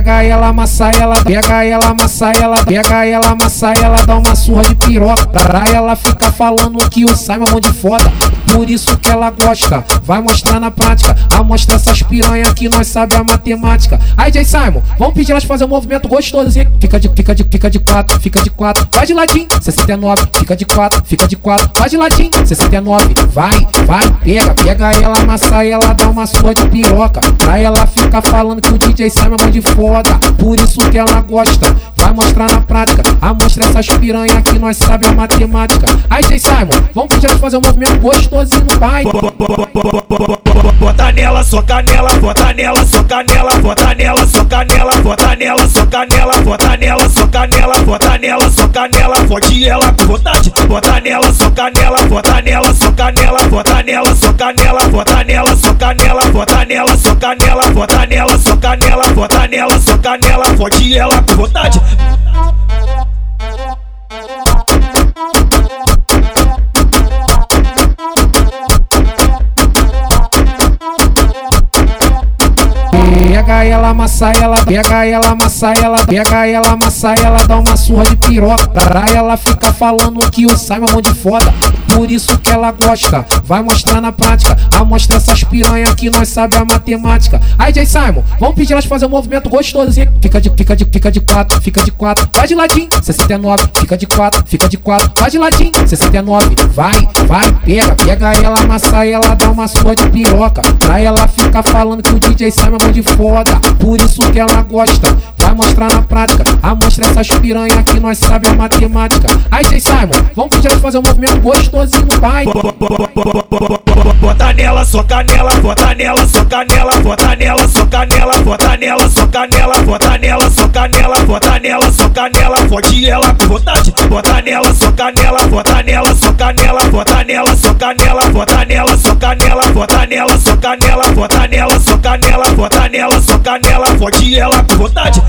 Pega ela, amassa ela, pega ela, amassa ela, pega ela, amassa ela, dá uma surra de piroca. Pra ela ficar falando que o Simon é de foda. Por isso que ela gosta, vai mostrar na prática. Amostra essas piranha que nós sabe a matemática. Aí, Jay Simon, vamos pedir elas fazer um movimento gostoso, hein? Fica de, fica de, fica de quatro, fica de quatro, vai de ladinho, 69, fica de quatro, fica de quatro, vai de ladinho, 69, vai, vai, pega, pega ela, amassa ela, dá uma sua de piroca. Pra ela ficar falando que o DJ Simon é de foda. Por isso que ela gosta, vai mostrar na prática. Amostra essas piranha que nós sabe a matemática. Aí, Jay Simon, vamos pedir fazer um movimento gostosinho pai. Bota nela, só canela, bota nela, só canela, bota nela, só canela, bota nela, só canela, bota nela, só canela, bota nela, só canela, fode ela com vontade. Bota nela, só canela, bota nela, só canela, bota nela, só canela, bota nela, só canela, bota nela, só canela, bota nela, só canela, bota nela, só canela, fode ela com vontade. Pega ela, amassa ela, pega ela, amassa ela, pega ela, amassa ela, dá uma surra de piroca. Pra ela ficar falando que o Simon é mão de foda. Por isso que ela gosta, vai mostrar na prática. Amostra essas piranha que nós sabe a matemática. Aí, Jay Simon, vamos pedir elas fazer um movimento gostosinho. Fica de, fica de, fica de quatro, fica de quatro, vai de ladinho, 69, fica de quatro, fica de quatro, vai de ladinho, 69, vai, vai, pega, pega ela, amassa ela, dá uma surra de piroca. Pra ela ficar falando que o DJ Simon é de foda. Por isso que ela gosta, vai mostrar na prática. Amostra essas piranha que nós sabe a matemática. Aí, Jay Simon, vamos elas fazer um movimento gostosinho pai. Bota nela, só canela, bota nela, só canela, bota nela, só canela, bota nela, só canela, bota nela, só canela, bota nela, só canela, fode ela com vontade. Bota nela, só canela, bota nela, só canela, bota nela, só canela, bota nela, só canela, bota nela, só canela, bota nela, só canela, bota nela, só canela, fode ela com vontade.